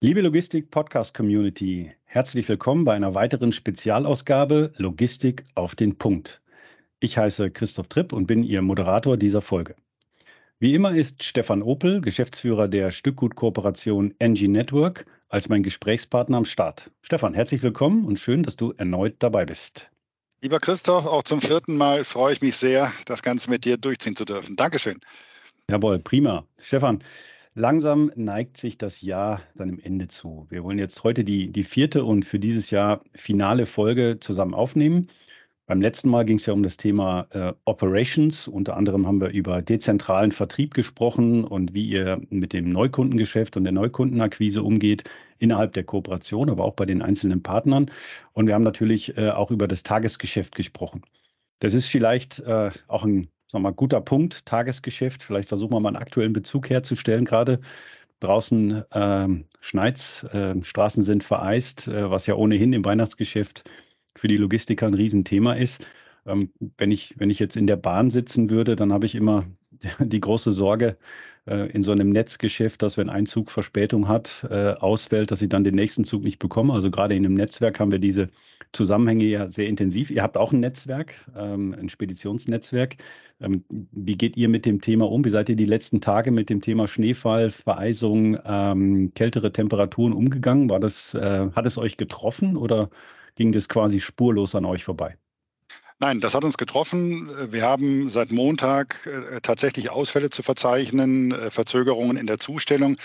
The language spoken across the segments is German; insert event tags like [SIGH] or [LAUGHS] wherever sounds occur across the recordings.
Liebe Logistik-Podcast-Community, herzlich willkommen bei einer weiteren Spezialausgabe Logistik auf den Punkt. Ich heiße Christoph Tripp und bin Ihr Moderator dieser Folge. Wie immer ist Stefan Opel, Geschäftsführer der Stückgutkooperation NG Network, als mein Gesprächspartner am Start. Stefan, herzlich willkommen und schön, dass du erneut dabei bist. Lieber Christoph, auch zum vierten Mal freue ich mich sehr, das Ganze mit dir durchziehen zu dürfen. Dankeschön. Jawohl, prima. Stefan, Langsam neigt sich das Jahr seinem Ende zu. Wir wollen jetzt heute die, die vierte und für dieses Jahr finale Folge zusammen aufnehmen. Beim letzten Mal ging es ja um das Thema äh, Operations. Unter anderem haben wir über dezentralen Vertrieb gesprochen und wie ihr mit dem Neukundengeschäft und der Neukundenakquise umgeht innerhalb der Kooperation, aber auch bei den einzelnen Partnern. Und wir haben natürlich äh, auch über das Tagesgeschäft gesprochen. Das ist vielleicht äh, auch ein sag mal, guter Punkt, Tagesgeschäft. Vielleicht versuchen wir mal einen aktuellen Bezug herzustellen. Gerade draußen ähm, schneit's, äh, Straßen sind vereist, äh, was ja ohnehin im Weihnachtsgeschäft für die Logistiker ein Riesenthema ist. Ähm, wenn, ich, wenn ich jetzt in der Bahn sitzen würde, dann habe ich immer [LAUGHS] die große Sorge, äh, in so einem Netzgeschäft, dass wenn ein Zug Verspätung hat, äh, ausfällt, dass ich dann den nächsten Zug nicht bekomme. Also gerade in einem Netzwerk haben wir diese Zusammenhänge ja sehr intensiv. Ihr habt auch ein Netzwerk, ähm, ein Speditionsnetzwerk. Ähm, wie geht ihr mit dem Thema um? Wie seid ihr die letzten Tage mit dem Thema Schneefall, Vereisung, ähm, kältere Temperaturen umgegangen? War das, äh, hat es euch getroffen oder ging das quasi spurlos an euch vorbei? Nein, das hat uns getroffen. Wir haben seit Montag äh, tatsächlich Ausfälle zu verzeichnen, äh, Verzögerungen in der Zustellung.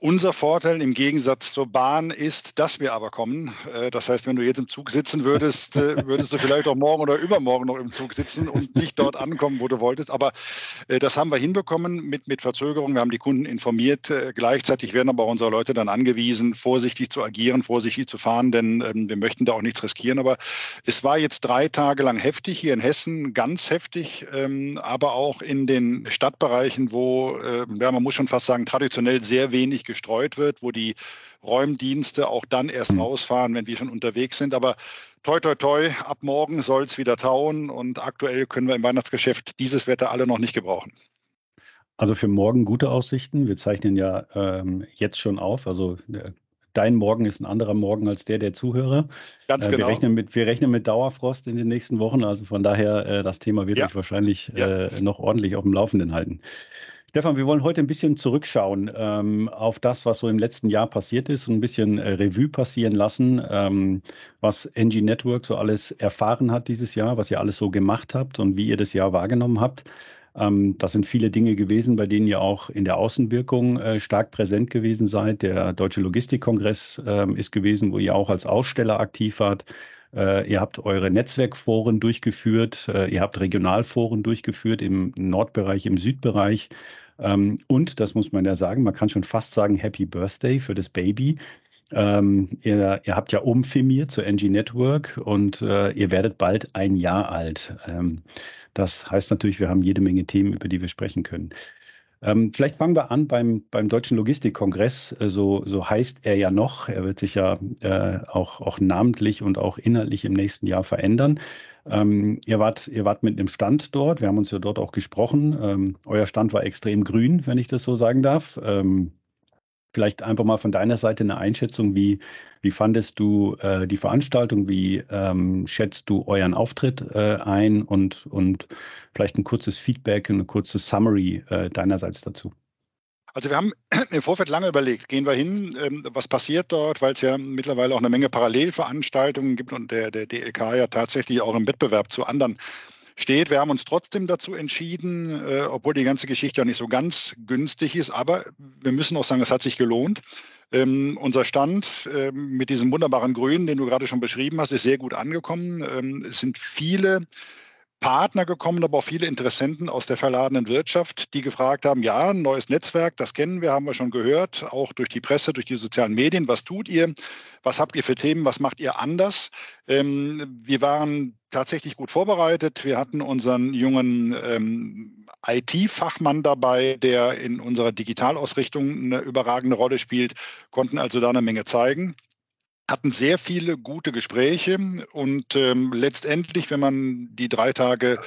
Unser Vorteil im Gegensatz zur Bahn ist, dass wir aber kommen. Äh, das heißt, wenn du jetzt im Zug sitzen würdest, äh, würdest du vielleicht auch morgen oder übermorgen noch im Zug sitzen und nicht dort ankommen, wo du wolltest. Aber äh, das haben wir hinbekommen mit, mit Verzögerung. Wir haben die Kunden informiert. Gleichzeitig werden aber unsere Leute dann angewiesen, vorsichtig zu agieren, vorsichtig zu fahren, denn ähm, wir möchten da auch nichts riskieren. Aber es war jetzt drei Tage lang heftig hier in Hessen, ganz heftig, ähm, aber auch in den Stadtbereichen, wo, ja, man muss schon fast sagen, traditionell sehr wenig gestreut wird, wo die Räumdienste auch dann erst mhm. rausfahren, wenn wir schon unterwegs sind. Aber toi, toi, toi, ab morgen soll es wieder tauen und aktuell können wir im Weihnachtsgeschäft dieses Wetter alle noch nicht gebrauchen. Also für morgen gute Aussichten. Wir zeichnen ja ähm, jetzt schon auf. Also äh, dein Morgen ist ein anderer Morgen als der der Zuhörer. Ganz äh, genau. Wir rechnen, mit, wir rechnen mit Dauerfrost in den nächsten Wochen. Also von daher, äh, das Thema wird ja. wahrscheinlich ja. Äh, noch ordentlich auf dem Laufenden halten. Stefan, wir wollen heute ein bisschen zurückschauen ähm, auf das, was so im letzten Jahr passiert ist, ein bisschen äh, Revue passieren lassen, ähm, was NG Network so alles erfahren hat dieses Jahr, was ihr alles so gemacht habt und wie ihr das Jahr wahrgenommen habt. Ähm, das sind viele Dinge gewesen, bei denen ihr auch in der Außenwirkung äh, stark präsent gewesen seid. Der Deutsche Logistikkongress äh, ist gewesen, wo ihr auch als Aussteller aktiv wart. Äh, ihr habt eure Netzwerkforen durchgeführt, äh, ihr habt Regionalforen durchgeführt im Nordbereich, im Südbereich. Ähm, und, das muss man ja sagen, man kann schon fast sagen, Happy Birthday für das Baby. Ähm, ihr, ihr, habt ja umfirmiert zur NG Network und äh, ihr werdet bald ein Jahr alt. Ähm, das heißt natürlich, wir haben jede Menge Themen, über die wir sprechen können. Ähm, vielleicht fangen wir an beim, beim Deutschen Logistikkongress. Äh, so, so heißt er ja noch. Er wird sich ja äh, auch, auch namentlich und auch inhaltlich im nächsten Jahr verändern. Ähm, ihr, wart, ihr wart mit einem Stand dort. Wir haben uns ja dort auch gesprochen. Ähm, euer Stand war extrem grün, wenn ich das so sagen darf. Ähm, vielleicht einfach mal von deiner Seite eine Einschätzung. Wie, wie fandest du äh, die Veranstaltung? Wie ähm, schätzt du euren Auftritt äh, ein? Und, und vielleicht ein kurzes Feedback, eine kurze Summary äh, deinerseits dazu. Also wir haben [CLEARS THROAT] im Vorfeld lange überlegt, gehen wir hin, ähm, was passiert dort, weil es ja mittlerweile auch eine Menge Parallelveranstaltungen gibt und der, der DLK ja tatsächlich auch im Wettbewerb zu anderen steht. Wir haben uns trotzdem dazu entschieden, äh, obwohl die ganze Geschichte ja nicht so ganz günstig ist, aber wir müssen auch sagen, es hat sich gelohnt. Ähm, unser Stand äh, mit diesem wunderbaren Grün, den du gerade schon beschrieben hast, ist sehr gut angekommen. Ähm, es sind viele Partner gekommen, aber auch viele Interessenten aus der verladenen Wirtschaft, die gefragt haben, ja, ein neues Netzwerk, das kennen wir, haben wir schon gehört, auch durch die Presse, durch die sozialen Medien. Was tut ihr? Was habt ihr für Themen? Was macht ihr anders? Ähm, wir waren tatsächlich gut vorbereitet. Wir hatten unseren jungen ähm, IT-Fachmann dabei, der in unserer Digitalausrichtung eine überragende Rolle spielt, konnten also da eine Menge zeigen hatten sehr viele gute Gespräche und ähm, letztendlich, wenn man die drei Tage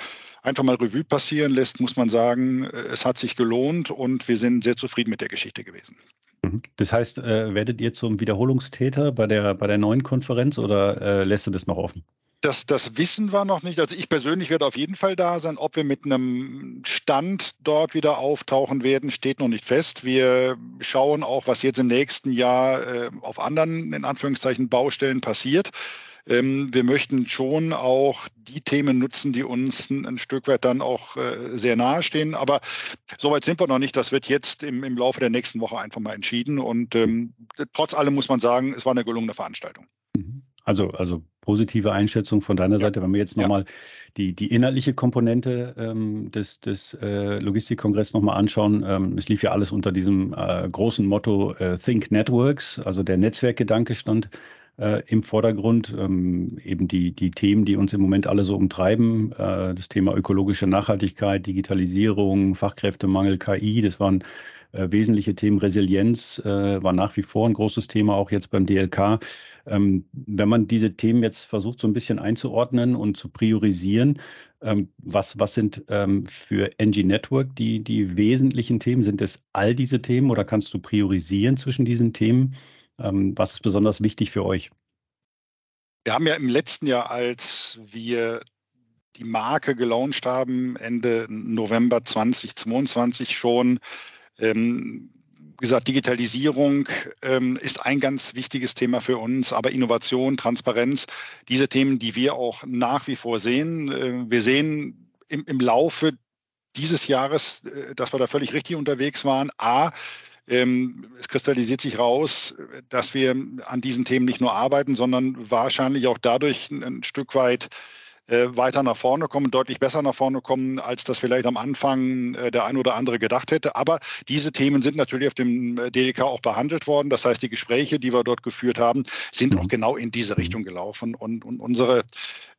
einfach mal Revue passieren lässt, muss man sagen, äh, es hat sich gelohnt und wir sind sehr zufrieden mit der Geschichte gewesen. Mhm. Das heißt, äh, werdet ihr zum Wiederholungstäter bei der, bei der neuen Konferenz oder äh, lässt du das noch offen? Das, das wissen wir noch nicht. Also ich persönlich werde auf jeden Fall da sein. Ob wir mit einem Stand dort wieder auftauchen werden, steht noch nicht fest. Wir schauen auch, was jetzt im nächsten Jahr äh, auf anderen, in Anführungszeichen, Baustellen passiert. Ähm, wir möchten schon auch die Themen nutzen, die uns ein, ein Stück weit dann auch äh, sehr nahe stehen. Aber soweit sind wir noch nicht. Das wird jetzt im, im Laufe der nächsten Woche einfach mal entschieden. Und ähm, trotz allem muss man sagen, es war eine gelungene Veranstaltung. Mhm. Also, also positive Einschätzung von deiner ja. Seite. Wenn wir jetzt nochmal ja. die, die inhaltliche Komponente ähm, des, des äh, Logistikkongresses nochmal anschauen, ähm, es lief ja alles unter diesem äh, großen Motto äh, Think Networks, also der Netzwerkgedanke stand äh, im Vordergrund. Ähm, eben die, die Themen, die uns im Moment alle so umtreiben, äh, das Thema ökologische Nachhaltigkeit, Digitalisierung, Fachkräftemangel, KI, das waren wesentliche Themen. Resilienz äh, war nach wie vor ein großes Thema, auch jetzt beim DLK. Ähm, wenn man diese Themen jetzt versucht, so ein bisschen einzuordnen und zu priorisieren, ähm, was, was sind ähm, für NG Network die, die wesentlichen Themen? Sind es all diese Themen oder kannst du priorisieren zwischen diesen Themen? Was ist besonders wichtig für euch? Wir haben ja im letzten Jahr, als wir die Marke gelauncht haben, Ende November 2022 schon ähm, wie gesagt, Digitalisierung ähm, ist ein ganz wichtiges Thema für uns, aber Innovation, Transparenz, diese Themen, die wir auch nach wie vor sehen. Äh, wir sehen im, im Laufe dieses Jahres, äh, dass wir da völlig richtig unterwegs waren. A, ähm, es kristallisiert sich raus, dass wir an diesen Themen nicht nur arbeiten, sondern wahrscheinlich auch dadurch ein Stück weit äh, weiter nach vorne kommen, deutlich besser nach vorne kommen, als das vielleicht am Anfang äh, der ein oder andere gedacht hätte. Aber diese Themen sind natürlich auf dem äh, DDK auch behandelt worden. Das heißt, die Gespräche, die wir dort geführt haben, sind auch mhm. genau in diese Richtung gelaufen. Und, und unsere,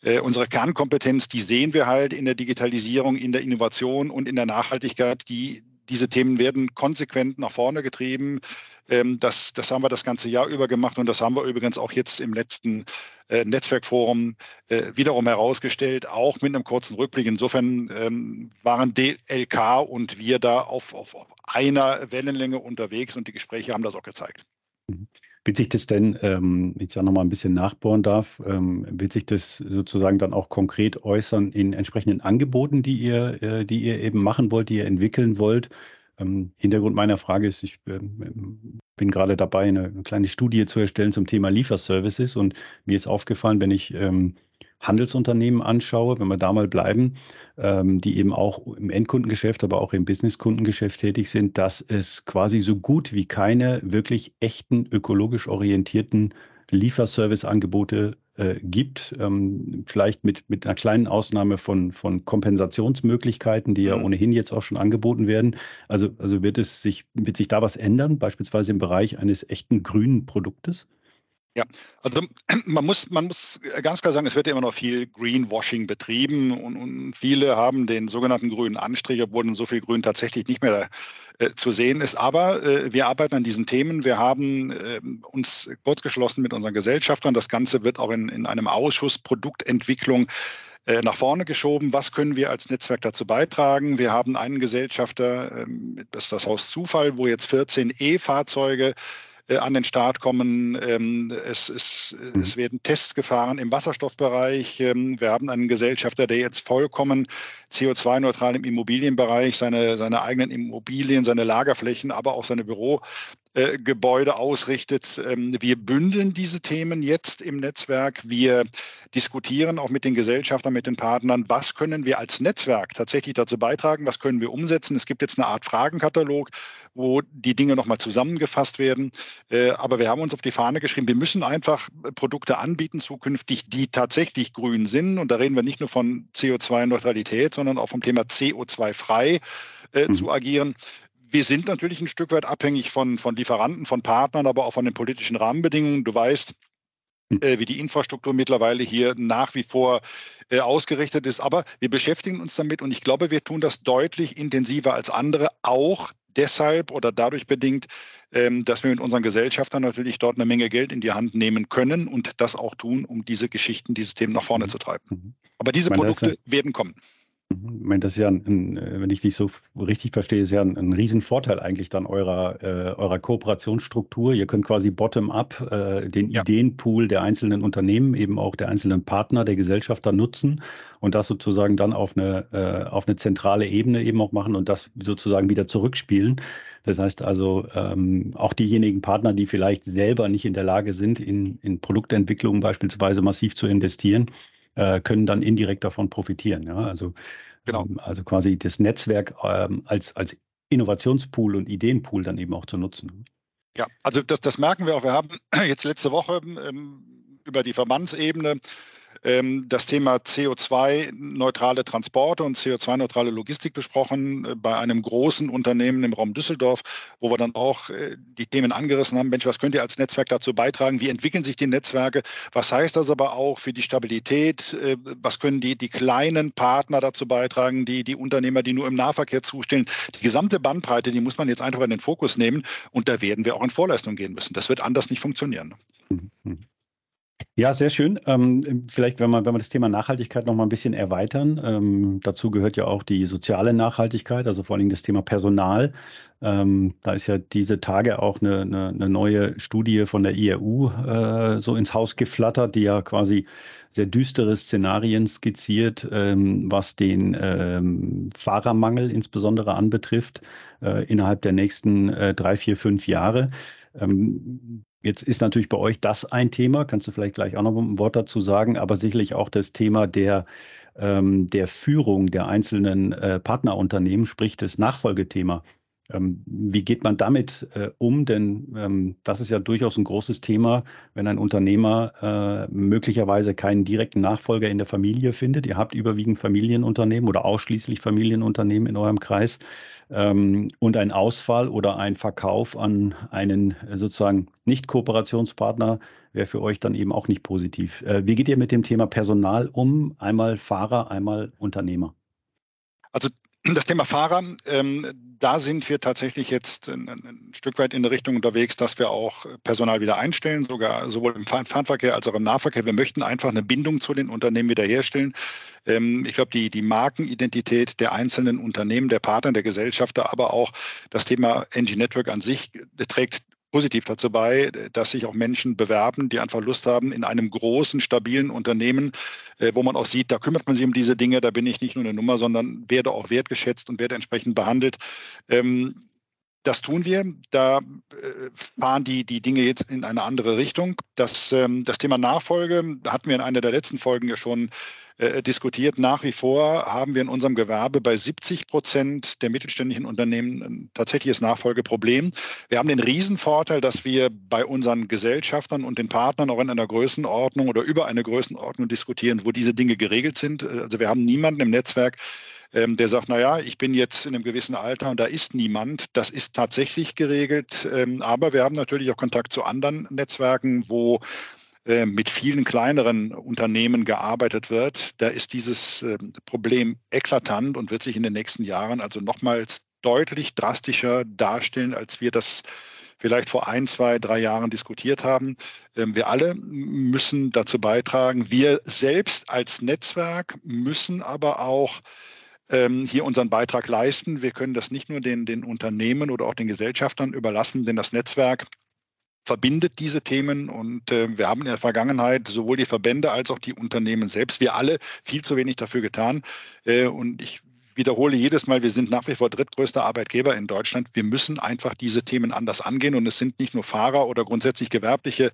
äh, unsere Kernkompetenz, die sehen wir halt in der Digitalisierung, in der Innovation und in der Nachhaltigkeit, die diese Themen werden konsequent nach vorne getrieben. Ähm, das, das haben wir das ganze Jahr über gemacht und das haben wir übrigens auch jetzt im letzten äh, Netzwerkforum äh, wiederum herausgestellt, auch mit einem kurzen Rückblick. Insofern ähm, waren DLK und wir da auf, auf, auf einer Wellenlänge unterwegs und die Gespräche haben das auch gezeigt. Wird sich das denn, ähm, ich da nochmal ein bisschen nachbohren darf, ähm, wird sich das sozusagen dann auch konkret äußern in entsprechenden Angeboten, die ihr, äh, die ihr eben machen wollt, die ihr entwickeln wollt? Ähm, Hintergrund meiner Frage ist, ich ähm, bin gerade dabei, eine, eine, kleine Studie zu erstellen zum Thema Lieferservices. Und mir ist aufgefallen, wenn ich ähm, Handelsunternehmen anschaue, wenn wir da mal bleiben, ähm, die eben auch im Endkundengeschäft, aber auch im Businesskundengeschäft tätig sind, dass es quasi so gut wie keine wirklich echten ökologisch orientierten Lieferservice-Angebote äh, gibt. Ähm, vielleicht mit, mit einer kleinen Ausnahme von, von Kompensationsmöglichkeiten, die ja mhm. ohnehin jetzt auch schon angeboten werden. Also, also wird es sich, wird sich da was ändern, beispielsweise im Bereich eines echten grünen Produktes? Ja, also [CLEARS THROAT] man muss, man muss ganz klar sagen, es wird ja immer noch viel Greenwashing betrieben und, und viele haben den sogenannten grünen Anstrich, obwohl so viel Grün tatsächlich nicht mehr äh, zu sehen ist. Aber äh, wir arbeiten an diesen Themen. Wir haben äh, uns kurzgeschlossen mit unseren Gesellschaftern. Das Ganze wird auch in, in einem Ausschuss Produktentwicklung äh, nach vorne geschoben. Was können wir als Netzwerk dazu beitragen? Wir haben einen Gesellschafter, ähm, das ist das Haus Zufall, wo jetzt 14 E-Fahrzeuge äh, an den Start kommen. Ähm, es, es, mhm. es, werden Tests gefahren im Wasserstoffbereich. Ähm, wir haben einen Gesellschafter, der jetzt vollkommen CO2-neutral im Immobilienbereich seine, seine eigenen Immobilien, seine Lagerflächen, aber auch seine Büro äh, Gebäude ausrichtet. Ähm, wir bündeln diese Themen jetzt im Netzwerk. Wir diskutieren auch mit den Gesellschaftern, mit den Partnern, was können wir als Netzwerk tatsächlich dazu beitragen, was können wir umsetzen. Es gibt jetzt eine Art Fragenkatalog, wo die Dinge nochmal zusammengefasst werden. Äh, aber wir haben uns auf die Fahne geschrieben, wir müssen einfach Produkte anbieten zukünftig, die tatsächlich grün sind. Und da reden wir nicht nur von CO2-Neutralität, sondern auch vom Thema CO2-frei äh, mhm. zu agieren. Wir sind natürlich ein Stück weit abhängig von, von Lieferanten, von Partnern, aber auch von den politischen Rahmenbedingungen. Du weißt, hm. äh, wie die Infrastruktur mittlerweile hier nach wie vor äh, ausgerichtet ist. Aber wir beschäftigen uns damit und ich glaube, wir tun das deutlich intensiver als andere, auch deshalb oder dadurch bedingt, ähm, dass wir mit unseren Gesellschaftern natürlich dort eine Menge Geld in die Hand nehmen können und das auch tun, um diese Geschichten, diese Themen nach vorne mhm. zu treiben. Aber diese Produkte werden kommen. Ich meine, das ist ja, ein, wenn ich dich so richtig verstehe, ist ja ein, ein Riesenvorteil eigentlich dann eurer, äh, eurer Kooperationsstruktur. Ihr könnt quasi bottom-up äh, den ja. Ideenpool der einzelnen Unternehmen, eben auch der einzelnen Partner, der Gesellschafter nutzen und das sozusagen dann auf eine, äh, auf eine zentrale Ebene eben auch machen und das sozusagen wieder zurückspielen. Das heißt also, ähm, auch diejenigen Partner, die vielleicht selber nicht in der Lage sind, in, in Produktentwicklung beispielsweise massiv zu investieren, äh, können dann indirekt davon profitieren. Ja? Also, genau. Ähm, also quasi das Netzwerk ähm, als, als Innovationspool und Ideenpool dann eben auch zu nutzen. Ja, also das, das merken wir auch. Wir haben jetzt letzte Woche ähm, über die Verbandsebene das Thema CO2-neutrale Transporte und CO2-neutrale Logistik besprochen äh, bei einem großen Unternehmen im Raum Düsseldorf, wo wir dann auch äh, die Themen angerissen haben. Mensch, was könnt ihr als Netzwerk dazu beitragen? Wie entwickeln sich die Netzwerke? Was heißt das aber auch für die Stabilität? Äh, was können die, die kleinen Partner dazu beitragen? Die, die Unternehmer, die nur im Nahverkehr zustellen? Die gesamte Bandbreite, die muss man jetzt einfach in den Fokus nehmen. Und da werden wir auch in Vorleistung gehen müssen. Das wird anders nicht funktionieren. Mhm. Ja, sehr schön. Ähm, vielleicht, wenn wir, wenn wir das Thema Nachhaltigkeit noch mal ein bisschen erweitern. Ähm, dazu gehört ja auch die soziale Nachhaltigkeit, also vor allem das Thema Personal. Ähm, da ist ja diese Tage auch eine, eine, eine neue Studie von der IRU äh, so ins Haus geflattert, die ja quasi sehr düstere Szenarien skizziert, ähm, was den ähm, Fahrermangel insbesondere anbetrifft, äh, innerhalb der nächsten äh, drei, vier, fünf Jahre. Jetzt ist natürlich bei euch das ein Thema, kannst du vielleicht gleich auch noch ein Wort dazu sagen, aber sicherlich auch das Thema der, ähm, der Führung der einzelnen äh, Partnerunternehmen, sprich das Nachfolgethema. Ähm, wie geht man damit äh, um? Denn ähm, das ist ja durchaus ein großes Thema, wenn ein Unternehmer äh, möglicherweise keinen direkten Nachfolger in der Familie findet. Ihr habt überwiegend Familienunternehmen oder ausschließlich Familienunternehmen in eurem Kreis. Ähm, und ein Ausfall oder ein Verkauf an einen äh, sozusagen Nicht-Kooperationspartner wäre für euch dann eben auch nicht positiv. Äh, wie geht ihr mit dem Thema Personal um? Einmal Fahrer, einmal Unternehmer. Also das Thema Fahrer, ähm, da sind wir tatsächlich jetzt ein, ein, Stück weit in der Richtung unterwegs, dass wir auch Personal wieder einstellen, sogar sowohl im Fernverkehr als auch im Nahverkehr. Wir möchten einfach eine Bindung zu den Unternehmen wiederherstellen. Ähm, ich glaube, die, die Markenidentität der einzelnen Unternehmen, der Partner, der Gesellschafter, aber auch das Thema Engine Network an sich trägt positiv dazu bei, dass sich auch Menschen bewerben, die einfach Lust haben, in einem großen, stabilen Unternehmen, äh, wo man auch sieht, da kümmert man sich um diese Dinge, da bin ich nicht nur eine Nummer, sondern werde auch wertgeschätzt und werde entsprechend behandelt. Ähm, das tun wir. Da äh, fahren die, die Dinge jetzt in eine andere Richtung. Das, ähm, das Thema Nachfolge hatten wir in einer der letzten Folgen ja schon äh, diskutiert. Nach wie vor haben wir in unserem Gewerbe bei 70 Prozent der mittelständischen Unternehmen ein tatsächliches Nachfolgeproblem. Wir haben den Riesenvorteil, dass wir bei unseren Gesellschaftern und den Partnern auch in einer Größenordnung oder über eine Größenordnung diskutieren, wo diese Dinge geregelt sind. Also wir haben niemanden im Netzwerk, ähm, der sagt, naja, ich bin jetzt in einem gewissen Alter und da ist niemand. Das ist tatsächlich geregelt. Ähm, aber wir haben natürlich auch Kontakt zu anderen Netzwerken, wo äh, mit vielen kleineren Unternehmen gearbeitet wird, da ist dieses äh, Problem eklatant und wird sich in den nächsten Jahren also nochmals deutlich drastischer darstellen, als wir das vielleicht vor ein, zwei, drei Jahren diskutiert haben. Ähm, wir alle müssen dazu beitragen. Wir selbst als Netzwerk müssen aber auch ähm, hier unseren Beitrag leisten. Wir können das nicht nur den, den Unternehmen oder auch den Gesellschaftern überlassen, denn das Netzwerk verbindet diese Themen und äh, wir haben in der Vergangenheit sowohl die Verbände als auch die Unternehmen selbst, wir alle viel zu wenig dafür getan. Äh, und ich wiederhole jedes Mal, wir sind nach wie vor drittgrößter Arbeitgeber in Deutschland. Wir müssen einfach diese Themen anders angehen und es sind nicht nur Fahrer oder grundsätzlich gewerbliche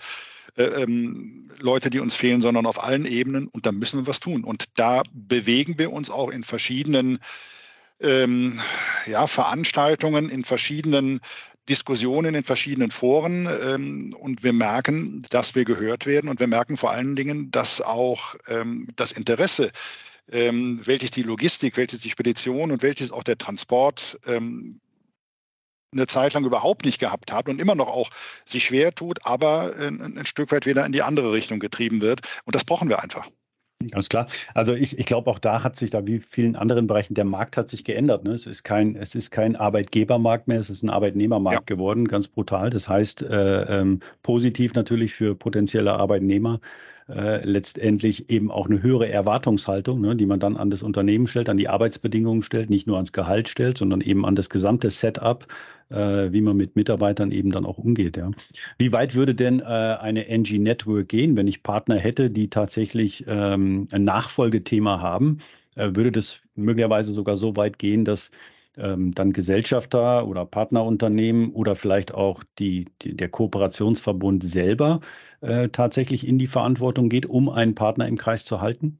äh, ähm, Leute, die uns fehlen, sondern auf allen Ebenen und da müssen wir was tun. Und da bewegen wir uns auch in verschiedenen ähm, ja, Veranstaltungen, in verschiedenen Diskussionen in verschiedenen Foren ähm, und wir merken, dass wir gehört werden und wir merken vor allen Dingen, dass auch ähm, das Interesse, ähm, welches die Logistik, welches die Spedition und welches auch der Transport ähm, eine Zeit lang überhaupt nicht gehabt hat und immer noch auch sich schwer tut, aber ein, ein Stück weit wieder in die andere Richtung getrieben wird. Und das brauchen wir einfach. Ganz klar. Also ich, ich glaube, auch da hat sich da wie vielen anderen Bereichen, der Markt hat sich geändert. Ne? Es, ist kein, es ist kein Arbeitgebermarkt mehr, es ist ein Arbeitnehmermarkt ja. geworden, ganz brutal. Das heißt, äh, ähm, positiv natürlich für potenzielle Arbeitnehmer, äh, letztendlich eben auch eine höhere Erwartungshaltung, ne, die man dann an das Unternehmen stellt, an die Arbeitsbedingungen stellt, nicht nur ans Gehalt stellt, sondern eben an das gesamte Setup, äh, wie man mit Mitarbeitern eben dann auch umgeht. Ja. Wie weit würde denn äh, eine NG Network gehen, wenn ich Partner hätte, die tatsächlich ähm, ein Nachfolgethema haben? Äh, würde das möglicherweise sogar so weit gehen, dass ähm, dann Gesellschafter oder Partnerunternehmen oder vielleicht auch die, die der Kooperationsverbund selber äh, tatsächlich in die Verantwortung geht, um einen Partner im Kreis zu halten?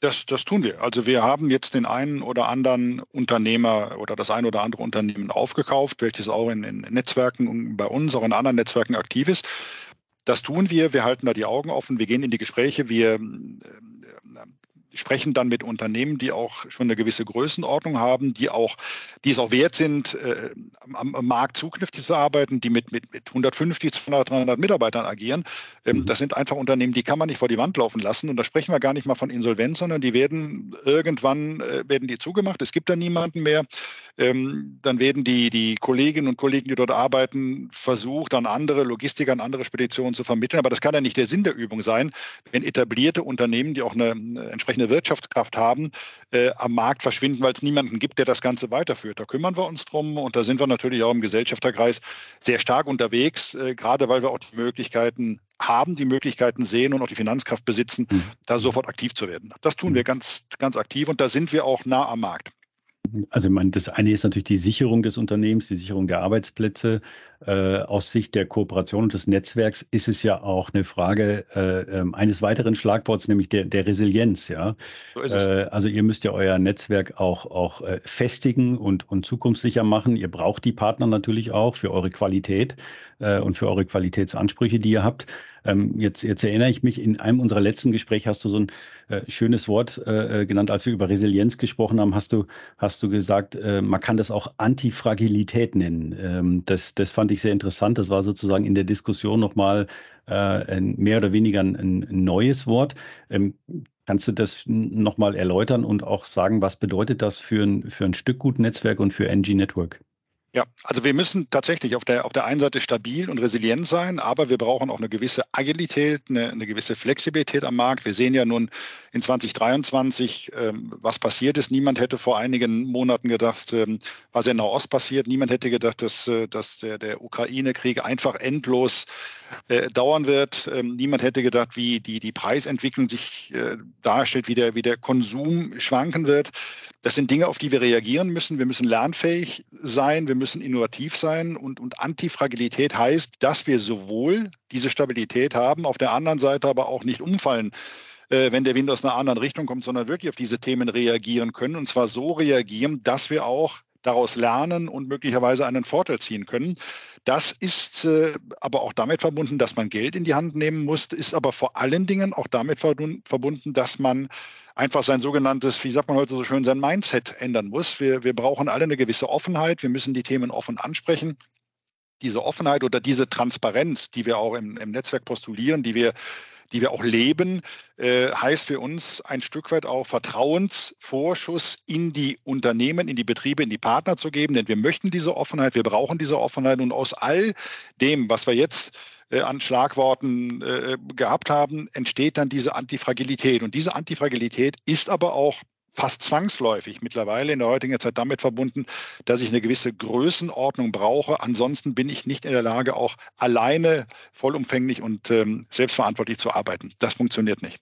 Das, das tun wir. Also wir haben jetzt den einen oder anderen Unternehmer oder das ein oder andere Unternehmen aufgekauft, welches auch in, in Netzwerken bei uns, auch in anderen Netzwerken aktiv ist. Das tun wir. Wir halten da die Augen offen. Wir gehen in die Gespräche. Wir sprechen dann mit Unternehmen, die auch schon eine gewisse Größenordnung haben, die auch, die es auch wert sind, äh, am, am, Markt zukünftig zu arbeiten, die mit, mit, mit 150, 200, 300 Mitarbeitern agieren. Ähm, mhm. Das sind einfach Unternehmen, die kann man nicht vor die Wand laufen lassen. Und da sprechen wir gar nicht mal von Insolvenz, sondern die werden irgendwann äh, werden die zugemacht. Es gibt da niemanden mehr. Ähm, dann werden die, die Kolleginnen und Kollegen, die dort arbeiten, versucht, an andere Logistiker, an andere Speditionen zu vermitteln. Aber das kann ja nicht der Sinn der Übung sein, wenn etablierte Unternehmen, die auch eine, eine entsprechende Wirtschaftskraft haben, äh, am Markt verschwinden, weil es niemanden gibt, der das Ganze weiterführt. Da kümmern wir uns drum und da sind wir natürlich auch im Gesellschafterkreis sehr stark unterwegs, äh, gerade weil wir auch die Möglichkeiten haben, die Möglichkeiten sehen und auch die Finanzkraft besitzen, mhm. da sofort aktiv zu werden. Das tun wir mhm. ganz, ganz aktiv und da sind wir auch nah am Markt. Also ich meine, das eine ist natürlich die Sicherung des Unternehmens, die Sicherung der Arbeitsplätze. Äh, aus Sicht der Kooperation und des Netzwerks ist es ja auch eine Frage äh, ähm, eines weiteren Schlagworts, nämlich der, der Resilienz. Ja? So äh, also ihr müsst ja euer Netzwerk auch, auch äh, festigen und, und zukunftssicher machen. Ihr braucht die Partner natürlich auch für eure Qualität äh, und für eure Qualitätsansprüche, die ihr habt. Ähm, jetzt, jetzt erinnere ich mich, in einem unserer letzten Gespräche hast du so ein äh, schönes Wort äh, äh, genannt, als wir über Resilienz gesprochen haben, hast du, hast du gesagt, äh, man kann das auch Antifragilität nennen. Ähm, das, das fand ich sehr interessant. Das war sozusagen in der Diskussion nochmal äh, mehr oder weniger ein, ein neues Wort. Ähm, Kannst du das nochmal erläutern und auch sagen, was bedeutet das für ein, für ein Stückgutnetzwerk und für NG Network? Ja, also wir müssen tatsächlich auf der, auf der einen Seite stabil und resilient sein, aber wir brauchen auch eine gewisse Agilität, eine, eine gewisse Flexibilität am Markt. Wir sehen ja nun in 2023, ähm, was passiert ist. Niemand hätte vor einigen Monaten gedacht, ähm, was in Nahost passiert. Niemand hätte gedacht, dass, äh, dass der, der Ukraine-Krieg einfach endlos äh, dauern wird. Ähm, niemand hätte gedacht, wie die, die Preisentwicklung sich äh, darstellt, wie der, wie der Konsum schwanken wird. Das sind Dinge, auf die wir reagieren müssen. Wir müssen lernfähig sein, wir müssen innovativ sein und, und Antifragilität heißt, dass wir sowohl diese Stabilität haben, auf der anderen Seite aber auch nicht umfallen äh, wenn der Wind aus einer anderen Richtung kommt, sondern wirklich auf diese Themen reagieren können. Und zwar so reagieren, dass wir auch daraus lernen und möglicherweise einen Vorteil ziehen können. Das ist äh, aber auch damit verbunden, dass man Geld in die Hand nehmen muss, ist aber vor allen Dingen auch damit verbunden, dass man einfach sein sogenanntes, wie sagt man heute so schön, sein Mindset ändern muss. Wir, wir brauchen alle eine gewisse Offenheit. Wir müssen die Themen offen ansprechen. Diese Offenheit oder diese Transparenz, die wir auch im, im Netzwerk postulieren, die wir die wir auch leben, äh, heißt für uns ein Stück weit auch Vertrauensvorschuss in die Unternehmen, in die Betriebe, in die Partner zu geben. Denn wir möchten diese Offenheit, wir brauchen diese Offenheit. Und aus all dem, was wir jetzt äh, an Schlagworten äh, gehabt haben, entsteht dann diese Antifragilität. Und diese Antifragilität ist aber auch fast zwangsläufig mittlerweile in der heutigen Zeit damit verbunden, dass ich eine gewisse Größenordnung brauche. Ansonsten bin ich nicht in der Lage, auch alleine vollumfänglich und ähm, selbstverantwortlich zu arbeiten. Das funktioniert nicht.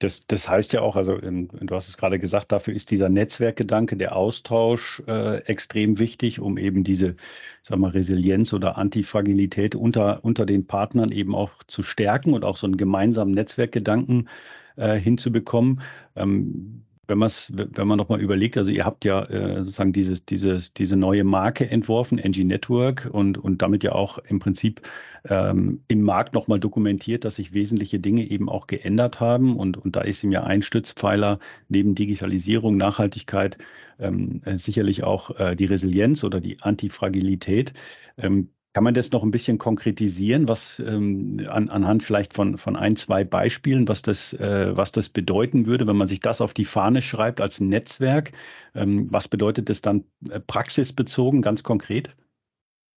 Das, das heißt ja auch, also ähm, du hast es gerade gesagt, dafür ist dieser Netzwerkgedanke, der Austausch äh, extrem wichtig, um eben diese, sag mal, Resilienz oder Antifragilität unter, unter den Partnern eben auch zu stärken und auch so einen gemeinsamen Netzwerkgedanken äh, hinzubekommen. Ähm, wenn, wenn man nochmal überlegt, also ihr habt ja äh, sozusagen dieses, dieses, diese neue Marke entworfen, NG Network, und, und damit ja auch im Prinzip ähm, im Markt nochmal dokumentiert, dass sich wesentliche Dinge eben auch geändert haben. Und, und da ist ihm ja ein Stützpfeiler neben Digitalisierung, Nachhaltigkeit ähm, äh, sicherlich auch äh, die Resilienz oder die Antifragilität. Ähm, Kann man das noch ein bisschen konkretisieren, was ähm, an, anhand vielleicht von, von ein, zwei Beispielen, was das, äh, was das bedeuten würde, wenn man sich das auf die Fahne schreibt als Netzwerk? Ähm, was bedeutet das dann äh, praxisbezogen, ganz konkret?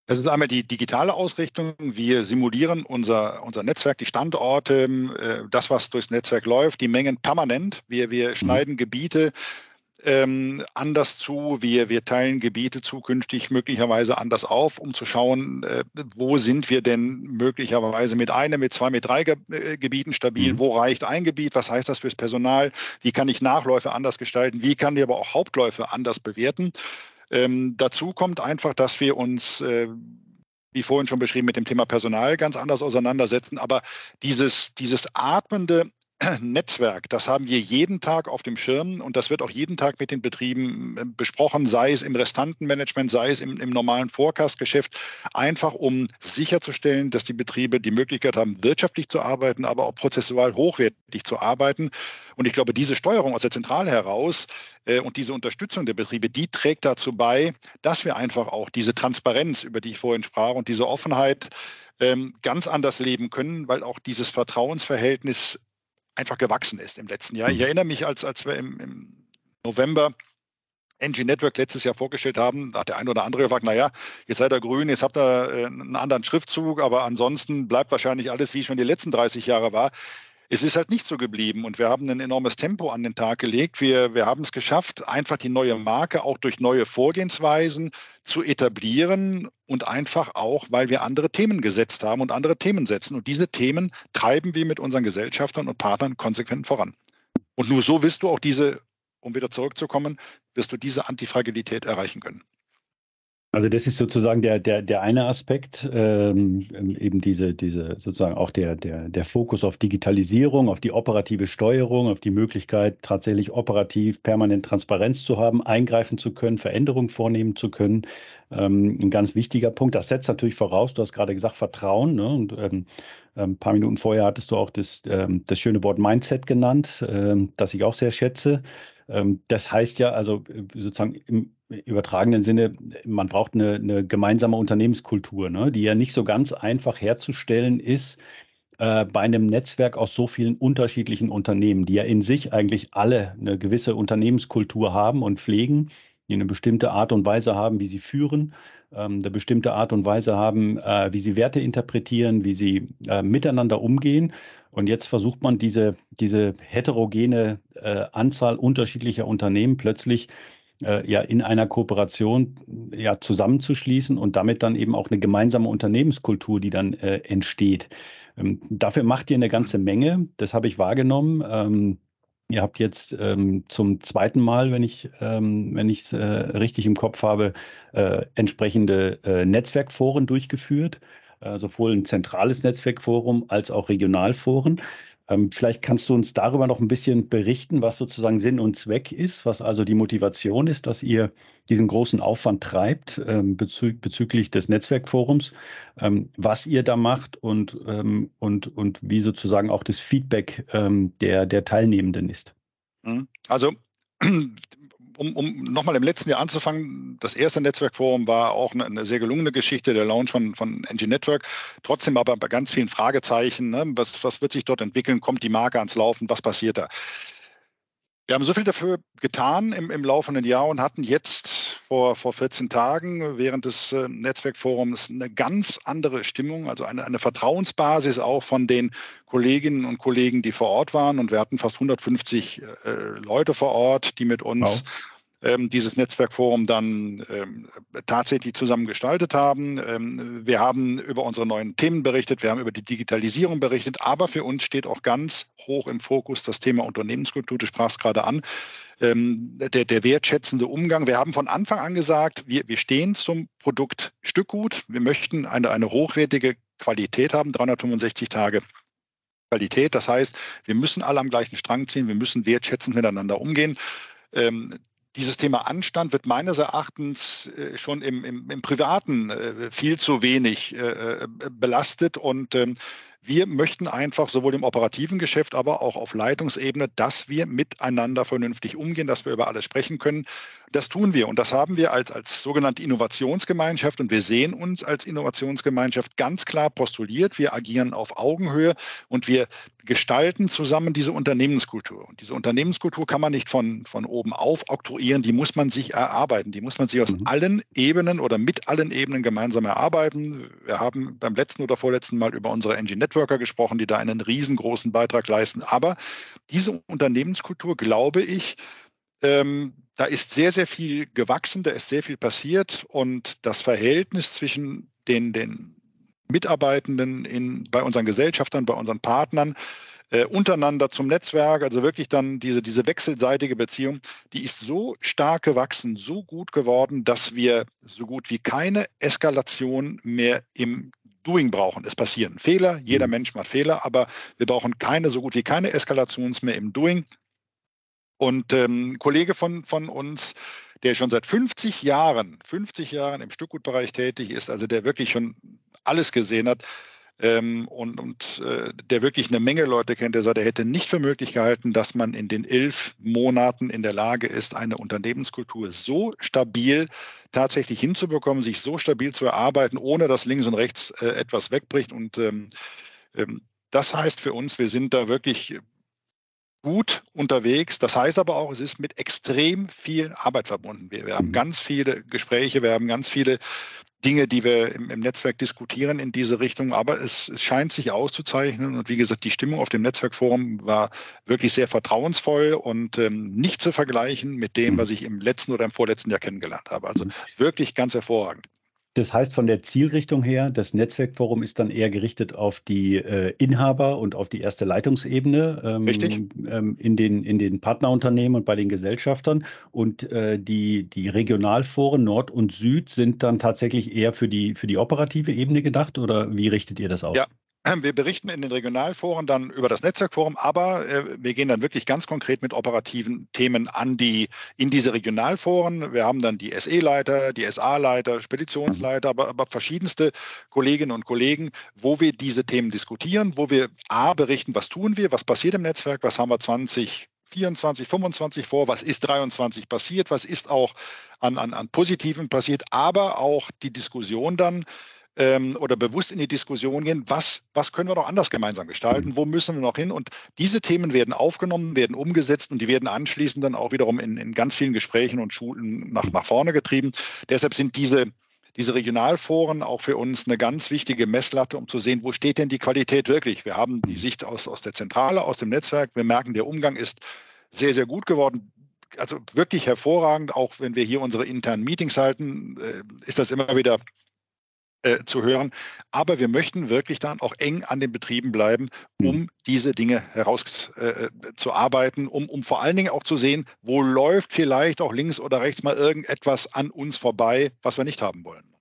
Das ist einmal die digitale Ausrichtung. Wir simulieren unser, unser Netzwerk, die Standorte, äh, das, was durchs Netzwerk läuft, die Mengen permanent. Wir, wir mhm. schneiden. Gebiete ähm, anders zu. Wir, wir teilen Gebiete zukünftig möglicherweise anders auf, um zu schauen, äh, wo sind wir denn möglicherweise mit einem, mit zwei, mit drei Ge äh, Gebieten stabil. Mhm. Wo reicht ein Gebiet? Was heißt das fürs Personal? Wie kann ich Nachläufe anders gestalten? Wie kann ich aber auch Hauptläufe anders bewerten? Ähm, dazu kommt einfach, dass wir uns äh, wie vorhin schon beschrieben, mit dem Thema Personal ganz anders auseinandersetzen. Aber dieses, dieses atmende, Netzwerk, das haben wir jeden Tag auf dem Schirm und das wird auch jeden Tag mit den Betrieben äh, besprochen, sei es im Restantenmanagement, sei es im, im normalen Forecast-Geschäft, einfach um sicherzustellen, dass die Betriebe die Möglichkeit haben, wirtschaftlich zu arbeiten, aber auch prozessual hochwertig zu arbeiten. Und ich glaube, diese Steuerung aus der Zentrale heraus äh, und diese Unterstützung der Betriebe, die trägt dazu bei, dass wir einfach auch diese Transparenz, über die ich vorhin sprach, und diese Offenheit ähm, ganz anders leben können, weil auch dieses Vertrauensverhältnis einfach gewachsen ist im letzten Jahr. Ich mhm. erinnere mich, als, als wir im, im November NG Network letztes Jahr vorgestellt haben, da hat der eine oder andere gefragt, naja, jetzt seid ihr grün, jetzt habt ihr äh, einen anderen Schriftzug, aber ansonsten bleibt wahrscheinlich alles, wie schon die letzten 30 Jahre war. Es ist halt nicht so geblieben und wir haben ein enormes Tempo an den Tag gelegt. Wir, wir haben es geschafft, einfach die neue Marke auch durch neue Vorgehensweisen zu etablieren und einfach auch, weil wir andere Themen gesetzt haben und andere Themen setzen. Und diese Themen treiben wir mit unseren Gesellschaftern und Partnern konsequent voran. Und nur so wirst du auch diese, um wieder zurückzukommen, wirst du diese Antifragilität erreichen können. Also das ist sozusagen der, der, der eine Aspekt, ähm, eben diese, diese sozusagen auch der, der, der Fokus auf Digitalisierung, auf die operative Steuerung, auf die Möglichkeit, tatsächlich operativ permanent Transparenz zu haben, eingreifen zu können, Veränderungen vornehmen zu können. Ähm, ein ganz wichtiger Punkt. Das setzt natürlich voraus, du hast gerade gesagt, Vertrauen. Ne? Und ähm, ein paar Minuten vorher hattest du auch das, ähm, das schöne Wort Mindset genannt, ähm, das ich auch sehr schätze. Ähm, das heißt ja also äh, sozusagen im übertragenen Sinne, man braucht eine, eine gemeinsame Unternehmenskultur, ne, die ja nicht so ganz einfach herzustellen ist äh, bei einem Netzwerk aus so vielen unterschiedlichen Unternehmen, die ja in sich eigentlich alle eine gewisse Unternehmenskultur haben und pflegen, die eine bestimmte Art und Weise haben, wie sie führen, ähm, eine bestimmte Art und Weise haben, äh, wie sie Werte interpretieren, wie sie äh, miteinander umgehen. Und jetzt versucht man diese, diese heterogene Anzahl unterschiedlicher Unternehmen plötzlich äh, ja in einer Kooperation ja zusammenzuschließen und damit dann eben auch eine gemeinsame Unternehmenskultur, die dann äh, entsteht. Ähm, dafür macht ihr eine ganze Menge. Das habe ich wahrgenommen. Ähm, ihr habt jetzt ähm, zum zweiten Mal, wenn ich ähm, wenn es äh, richtig im Kopf habe, äh, entsprechende äh, Netzwerkforen durchgeführt äh, sowohl ein zentrales Netzwerkforum als auch Regionalforen. Ähm, vielleicht kannst du uns darüber noch ein bisschen berichten, was sozusagen Sinn und Zweck ist, was also die Motivation ist, dass ihr diesen großen Aufwand treibt ähm, bezü bezüglich des Netzwerkforums, ähm, was ihr da macht und, und, und wie sozusagen auch das Feedback der, der Teilnehmenden ist. Mhm. Also [CLEARS THROAT] um, um nochmal im letzten Jahr anzufangen, das erste Netzwerkforum war auch eine, eine sehr gelungene Geschichte, der Launch von, von NG Network. Trotzdem aber bei ganz vielen Fragezeichen. Ne? Was, was wird sich dort entwickeln? Kommt die Marke ans Laufen? Was passiert da? Wir haben so viel dafür getan im, im laufenden Jahr und hatten jetzt vor, vor 14 Tagen während des äh, Netzwerkforums eine ganz andere Stimmung, also eine, eine Vertrauensbasis auch von den Kolleginnen und Kollegen, die vor Ort waren. Und wir hatten fast 150 äh, Leute vor Ort, die mit uns wow ähm, dieses Netzwerkforum dann ähm, tatsächlich zusammen gestaltet haben. Ähm, wir haben über unsere neuen Themen berichtet, wir haben über die Digitalisierung berichtet, aber für uns steht auch ganz hoch im Fokus das Thema Unternehmenskultur. Du sprachst gerade an. Ähm, der, der wertschätzende Umgang. Wir haben von Anfang an gesagt, wir, wir stehen zum Produkt Stückgut. Wir möchten eine, eine hochwertige Qualität haben, 365 Tage Qualität. Das heißt, wir müssen alle am gleichen Strang ziehen, wir müssen wertschätzend miteinander umgehen. Dieses Thema Anstand wird meines Erachtens äh, schon im, im, im Privaten äh, viel zu wenig äh, belastet und ähm, Wir möchten einfach sowohl im operativen Geschäft, aber auch auf Leitungsebene, dass wir miteinander vernünftig umgehen, dass wir über alles sprechen können. Das tun wir und das haben wir als, als sogenannte Innovationsgemeinschaft und wir sehen uns als Innovationsgemeinschaft ganz klar postuliert. Wir agieren auf Augenhöhe und wir gestalten zusammen diese Unternehmenskultur. Und diese Unternehmenskultur kann man nicht von, von oben auf oktroyieren, die muss man sich erarbeiten, die muss man sich aus mhm. allen Ebenen oder mit allen Ebenen gemeinsam erarbeiten. Wir haben beim letzten oder vorletzten Mal über unsere Engine Networker gesprochen, die da einen riesengroßen Beitrag leisten. Aber diese Unternehmenskultur, glaube ich, ähm, da ist sehr, sehr viel gewachsen, da ist sehr viel passiert und das Verhältnis zwischen den, den Mitarbeitenden in, bei unseren Gesellschaftern, bei unseren Partnern, äh, untereinander zum Netzwerk, also wirklich dann diese, diese wechselseitige Beziehung, die ist so stark gewachsen, so gut geworden, dass wir so gut wie keine Eskalation mehr im Doing brauchen. Es passieren Fehler, jeder mhm. Mensch macht Fehler, aber wir brauchen keine, so gut wie keine Eskalations mehr im Doing. Und ähm, ein Kollege von, von uns, der schon seit 50 Jahren, 50 Jahren im Stückgutbereich tätig ist, also der wirklich schon alles gesehen hat, ähm, und, und äh, der wirklich eine Menge Leute kennt, der sagt, er hätte nicht für möglich gehalten, dass man in den elf Monaten in der Lage ist, eine Unternehmenskultur so stabil tatsächlich hinzubekommen, sich so stabil zu erarbeiten, ohne dass links und rechts äh, etwas wegbricht. Und ähm, ähm, das heißt für uns, wir sind da wirklich gut unterwegs. Das heißt aber auch, es ist mit extrem viel Arbeit verbunden. Wir, wir haben mhm. ganz viele Gespräche, wir haben ganz viele Dinge, die wir im, im, Netzwerk diskutieren in diese Richtung. Aber es, es, scheint sich auszuzeichnen. Und wie gesagt, die Stimmung auf dem Netzwerkforum war wirklich sehr vertrauensvoll und ähm, nicht zu vergleichen mit dem, mhm. was ich im letzten oder im vorletzten Jahr kennengelernt habe. Also mhm. wirklich ganz hervorragend. Das heißt, von der Zielrichtung her, das Netzwerkforum ist dann eher gerichtet auf die äh, Inhaber und auf die erste Leitungsebene ähm, Richtig. Ähm, in, den, in den Partnerunternehmen und bei den Gesellschaftern. Und äh, die, die Regionalforen Nord und Süd sind dann tatsächlich eher für die, für die operative Ebene gedacht oder wie richtet ihr das aus? Ja, [CLEARS THROAT] wir berichten in den Regionalforen dann über das Netzwerkforum, aber äh, wir gehen dann wirklich ganz konkret mit operativen Themen an die, in diese Regionalforen. Wir haben dann die SE-Leiter, die SA-Leiter, Speditionsleiter, aber, aber verschiedenste Kolleginnen und Kollegen, wo wir diese Themen diskutieren, wo wir A berichten, was tun wir, was passiert im Netzwerk, was haben wir 20, 24, 25 vor, was ist 23 passiert, was ist auch an, an, an Positiven passiert, aber auch die Diskussion dann, ähm, oder bewusst in die Diskussion gehen, was, was können wir noch anders gemeinsam gestalten, mhm. wo müssen wir noch hin? Und diese Themen werden aufgenommen, werden umgesetzt und die werden anschließend dann auch wiederum in, in ganz vielen Gesprächen und Schulen nach, nach vorne getrieben. Deshalb sind diese diese Regionalforen auch für uns eine ganz wichtige Messlatte, um zu sehen, wo steht denn die Qualität wirklich. Wir haben die Sicht aus, aus der Zentrale, aus dem Netzwerk. Wir merken, der Umgang ist sehr, sehr gut geworden. Also wirklich hervorragend. Auch wenn wir hier unsere internen Meetings halten, äh, ist das immer wieder äh, zu hören. Aber wir möchten wirklich dann auch eng an den Betrieben bleiben, hm. um diese Dinge herauszuarbeiten, äh, um, um vor allen Dingen auch zu sehen, wo läuft vielleicht auch links oder rechts mal irgendetwas an uns vorbei, was wir nicht haben wollen.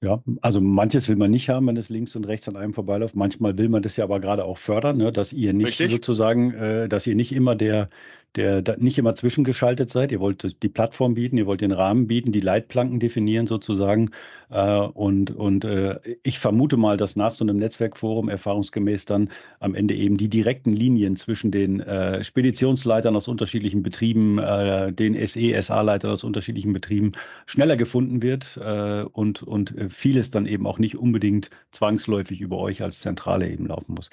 Ja, also manches will man nicht haben, wenn es links und rechts an einem vorbeiläuft. Manchmal will man das ja aber gerade auch fördern, ne, dass ihr nicht Richtig. sozusagen, äh, dass ihr nicht immer der, der nicht immer zwischengeschaltet seid. Ihr wollt die Plattform bieten, ihr wollt den Rahmen bieten, die Leitplanken definieren sozusagen. Äh, und und äh, ich vermute mal, dass nach so einem Netzwerkforum erfahrungsgemäß dann am Ende eben die direkten Linien zwischen den äh, Speditionsleitern aus unterschiedlichen Betrieben, den SE, SA-Leitern aus unterschiedlichen Betrieben schneller gefunden wird und, und vieles dann eben auch nicht unbedingt zwangsläufig über euch als Zentrale eben laufen muss.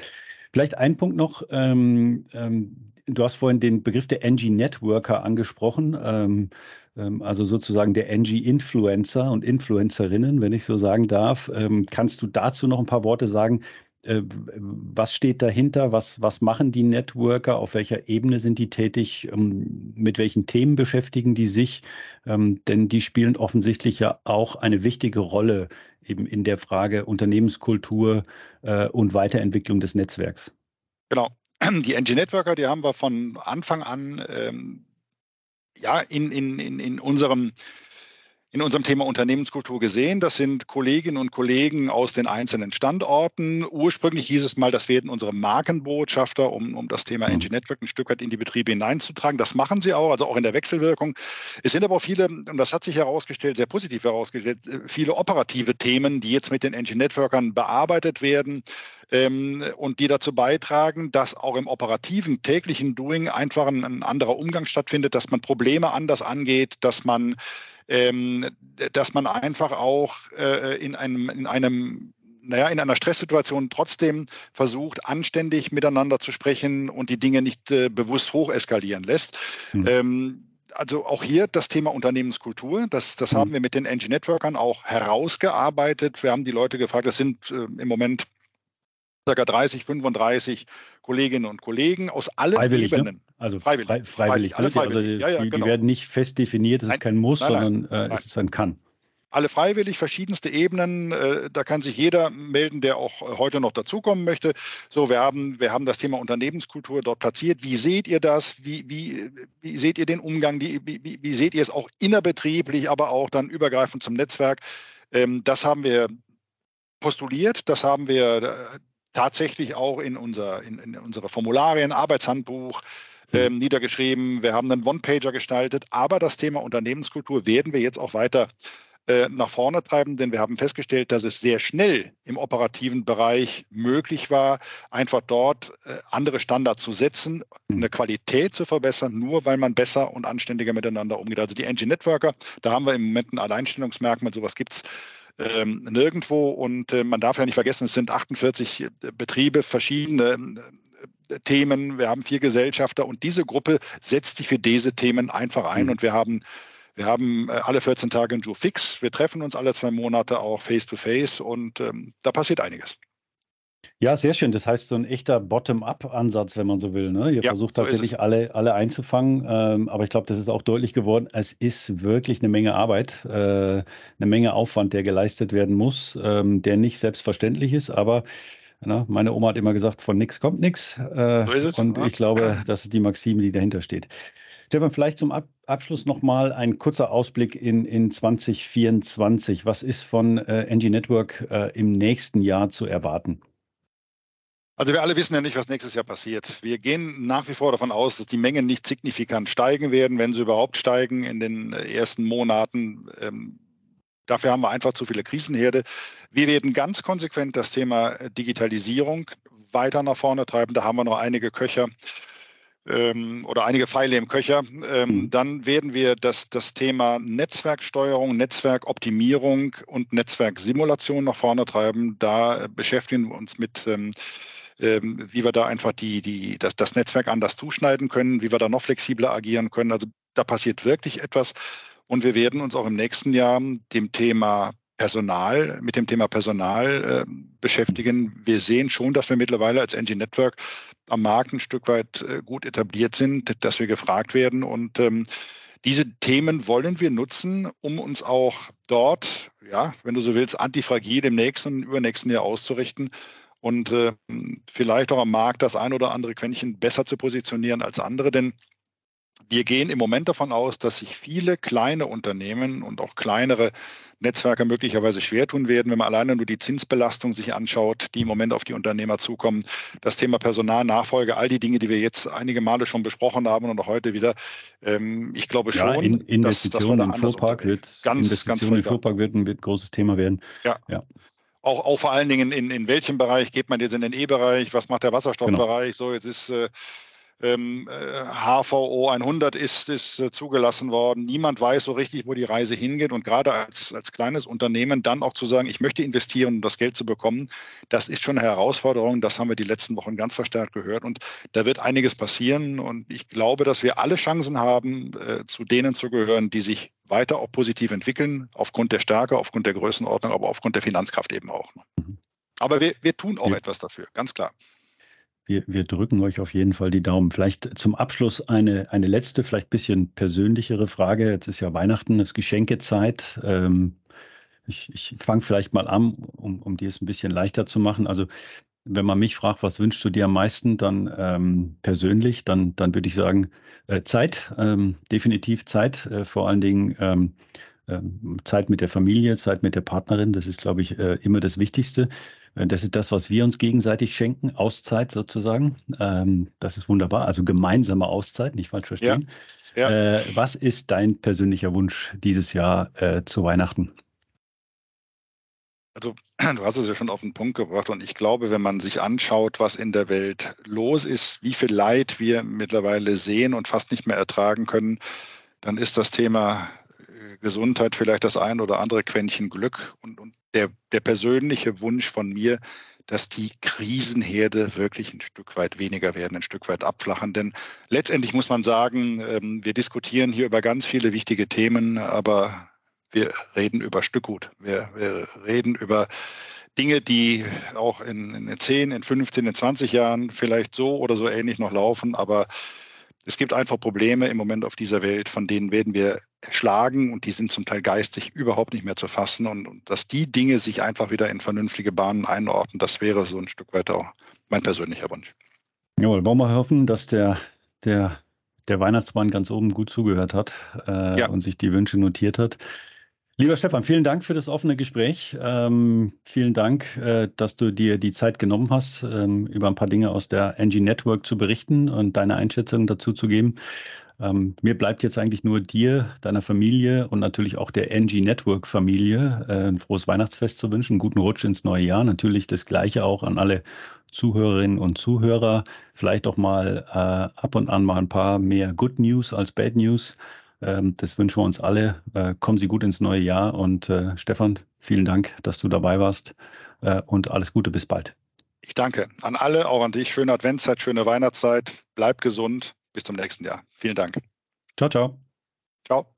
Vielleicht ein Punkt noch. Ähm, ähm, du hast vorhin den Begriff der NG-Networker angesprochen, ähm, ähm, also sozusagen der NG-Influencer und Influencerinnen, wenn ich so sagen darf. Ähm, kannst du dazu noch ein paar Worte sagen? Äh, was steht dahinter? Was, was machen die Networker? Auf welcher Ebene sind die tätig? Ähm, mit welchen Themen beschäftigen die sich? Ähm, denn die spielen offensichtlich ja auch eine wichtige Rolle eben in der Frage Unternehmenskultur äh, und Weiterentwicklung des Netzwerks. Genau, die NG-Networker, die haben wir von Anfang an ähm, ja, in, in, in, in unserem in unserem Thema Unternehmenskultur gesehen. Das sind Kolleginnen und Kollegen aus den einzelnen Standorten. Ursprünglich hieß es mal, das werden unsere Markenbotschafter, um, um das Thema NG Network ein Stück weit in die Betriebe hineinzutragen. Das machen sie auch, also auch in der Wechselwirkung. Es sind aber auch viele, und das hat sich herausgestellt, sehr positiv herausgestellt, viele operative Themen, die jetzt mit den NG Networkern bearbeitet werden ähm, und die dazu beitragen, dass auch im operativen täglichen Doing einfach ein, anderer Umgang stattfindet, dass man Probleme anders angeht, dass man dass man einfach auch äh, in einem, in einem naja, in einer Stresssituation trotzdem versucht, anständig miteinander zu sprechen und die Dinge nicht äh, bewusst hocheskalieren lässt. Mhm. Ähm, also auch hier das Thema Unternehmenskultur, das, das mhm. haben wir mit den Engine Networkern auch herausgearbeitet. Wir haben die Leute gefragt, das sind äh, im Moment ca. 30, 35 Kolleginnen und Kollegen aus allen freiwillig, ne? Ebenen. Ne? Also freiwillig. Frei, freiwillig. Alle freiwillig. Also ja, ja, die, genau. die, werden nicht fest definiert, es ist kein Muss, nein, nein, sondern äh, es ist ein Kann. Alle freiwillig, verschiedenste Ebenen. Äh, da kann sich jeder melden, der auch heute noch dazukommen möchte. So, wir haben, wir haben das Thema Unternehmenskultur dort platziert. Wie seht ihr das? Wie, wie, wie seht ihr den Umgang? Wie, wie, wie seht ihr es auch innerbetrieblich, aber auch dann übergreifend zum Netzwerk? Ähm, das haben wir postuliert, das haben wir äh, tatsächlich auch in, unser, in, in unsere Formularien, Arbeitshandbuch hm. ähm, niedergeschrieben. Wir haben einen One-Pager gestaltet, aber das Thema Unternehmenskultur werden wir jetzt auch weiter äh, nach vorne treiben, denn wir haben festgestellt, dass es sehr schnell im operativen Bereich möglich war, einfach dort äh, andere Standards zu setzen, hm. eine Qualität zu verbessern, nur weil man besser und anständiger miteinander umgeht. Also die Engine Networker, da haben wir im Moment ein Alleinstellungsmerkmal, sowas gibt es ähm, nirgendwo. Und äh, man darf ja nicht vergessen, es sind 48 äh, Betriebe, verschiedene äh, Themen. Wir haben vier Gesellschafter und diese Gruppe setzt sich für diese Themen einfach ein. Mhm. Und wir haben wir haben äh, alle 14 Tage ein Jour fix. Wir treffen uns alle zwei Monate auch face-to-face -face und ähm, da passiert einiges. Ja, sehr schön. Das heißt, so ein echter Bottom-up-Ansatz, wenn man so will. Ne? Ihr ja, versucht tatsächlich so alle, alle einzufangen. Ähm, aber ich glaube, das ist auch deutlich geworden. Es ist wirklich eine Menge Arbeit, äh, eine Menge Aufwand, der geleistet werden muss, ähm, der nicht selbstverständlich ist. Aber na, meine Oma hat immer gesagt, von nichts kommt nichts. Äh, so und ja. ich glaube, [CLEARS THROAT] das ist die Maxime, die dahinter steht. Stefan, vielleicht zum Ab Abschluss nochmal ein kurzer Ausblick in, in 2024. Was ist von äh, NG Network äh, im nächsten Jahr zu erwarten? Also wir alle wissen ja nicht, was nächstes Jahr passiert. Wir gehen nach wie vor davon aus, dass die Mengen nicht signifikant steigen werden, wenn sie überhaupt steigen in den ersten Monaten. Ähm, dafür haben wir einfach zu viele Krisenherde. Wir werden ganz konsequent das Thema Digitalisierung weiter nach vorne treiben. Da haben wir noch einige Köcher ähm, oder einige Pfeile im Köcher. Ähm, mhm. Dann werden wir das, das Thema Netzwerksteuerung, Netzwerkoptimierung und Netzwerksimulation nach vorne treiben. Da beschäftigen wir uns mit ähm, wie wir da einfach die, die, das, das Netzwerk anders zuschneiden können, wie wir da noch flexibler agieren können. Also da passiert wirklich etwas. Und wir werden uns auch im nächsten Jahr dem Thema Personal, mit dem Thema Personal äh, beschäftigen. Wir sehen schon, dass wir mittlerweile als NG Network am Markt ein Stück weit äh, gut etabliert sind, dass wir gefragt werden. Und ähm, diese Themen wollen wir nutzen, um uns auch dort, ja, wenn du so willst, antifragil im nächsten und übernächsten Jahr auszurichten und äh, vielleicht auch am Markt das ein oder andere Quäntchen besser zu positionieren als andere. Denn wir gehen im Moment davon aus, dass sich viele kleine Unternehmen und auch kleinere Netzwerke möglicherweise schwer tun werden, wenn man alleine nur die Zinsbelastung sich anschaut, die im Moment auf die Unternehmer zukommen. Das Thema Personalnachfolge, all die Dinge, die wir jetzt einige Male schon besprochen haben und auch heute wieder. Ähm, ich glaube schon, ja, in, Investitionen dass, dass im Fuhrpark wird ganz, Investitionen ganz im Fuhrpark wird ein, wird ein großes Thema werden. Ja. ja auch, auch vor allen Dingen in, in welchem Bereich geht man jetzt in den E-Bereich, was macht der Wasserstoffbereich? Genau. So, jetzt ist äh, ähm, HVO 100 ist, ist äh, zugelassen worden. Niemand weiß so richtig, wo die Reise hingeht. Und gerade als, als kleines Unternehmen dann auch zu sagen, ich möchte investieren, um das Geld zu bekommen, das ist schon eine Herausforderung. Das haben wir die letzten Wochen ganz verstärkt gehört. Und da wird einiges passieren. Und ich glaube, dass wir alle Chancen haben, äh, zu denen zu gehören, die sich weiter auch positiv entwickeln, aufgrund der Stärke, aufgrund der Größenordnung, aber aufgrund der Finanzkraft eben auch. Mhm. Aber wir, wir tun auch ja. etwas dafür, ganz klar. Wir, wir drücken euch auf jeden Fall die Daumen. Vielleicht zum Abschluss eine, eine letzte, vielleicht ein bisschen persönlichere Frage. Jetzt ist ja Weihnachten, es ist Geschenkezeit. Ähm, ich ich fange vielleicht mal an, um, um dir es ein bisschen leichter zu machen. Also wenn man mich fragt, was wünschst du dir am meisten, dann ähm, persönlich, dann, dann würde ich sagen, äh, Zeit, ähm, definitiv Zeit, äh, vor allen Dingen ähm, Ähm, Zeit mit der Familie, Zeit mit der Partnerin, das ist, glaube ich, äh, immer das Wichtigste. Äh, das ist das, was wir uns gegenseitig schenken, Auszeit sozusagen. Ähm, das ist wunderbar, also gemeinsame Auszeit, nicht falsch verstehen. Ja. Ja. Äh, was ist dein persönlicher Wunsch dieses Jahr zu Weihnachten? Also [CLEARS THROAT] du hast es ja schon auf den Punkt gebracht und ich glaube, wenn man sich anschaut, was in der Welt los ist, wie viel Leid wir mittlerweile sehen und fast nicht mehr ertragen können, dann ist das Thema Gesundheit vielleicht das ein oder andere Quäntchen Glück und, und der, der persönliche Wunsch von mir, dass die Krisenherde wirklich ein Stück weit weniger werden, ein Stück weit abflachen. Denn letztendlich muss man sagen, ähm, wir diskutieren hier über ganz viele wichtige Themen, aber wir reden über Stückgut. Wir, wir reden über Dinge, die auch in, in 10, in 15, in 20 Jahren vielleicht so oder so ähnlich noch laufen, aber es gibt einfach Probleme im Moment auf dieser Welt, von denen werden wir erschlagen und die sind zum Teil geistig überhaupt nicht mehr zu fassen. Und, und dass die Dinge sich einfach wieder in vernünftige Bahnen einordnen, das wäre so ein Stück weit auch mein persönlicher Wunsch. Jawohl, wollen wir hoffen, dass der, der, der Weihnachtsmann ganz oben gut zugehört hat äh, ja. und sich die Wünsche notiert hat. Lieber Stefan, vielen Dank für das offene Gespräch. Ähm, vielen Dank, äh, dass du dir die Zeit genommen hast, ähm, über ein paar Dinge aus der NG Network zu berichten und deine Einschätzung dazu zu geben. Ähm, mir bleibt jetzt eigentlich nur dir, deiner Familie und natürlich auch der NG Network Familie äh, ein frohes Weihnachtsfest zu wünschen, guten Rutsch ins neue Jahr. Natürlich das Gleiche auch an alle Zuhörerinnen und Zuhörer. Vielleicht auch mal äh, ab und an mal ein paar mehr Good News als Bad News. Ähm, das wünschen wir uns alle. Äh, kommen Sie gut ins neue Jahr und äh, Stefan, vielen Dank, dass du dabei warst äh, und alles Gute, bis bald. Ich danke an alle, auch an dich. Schöne Adventszeit, schöne Weihnachtszeit. Bleib gesund. Bis zum nächsten Jahr. Vielen Dank. Ciao, ciao. Ciao.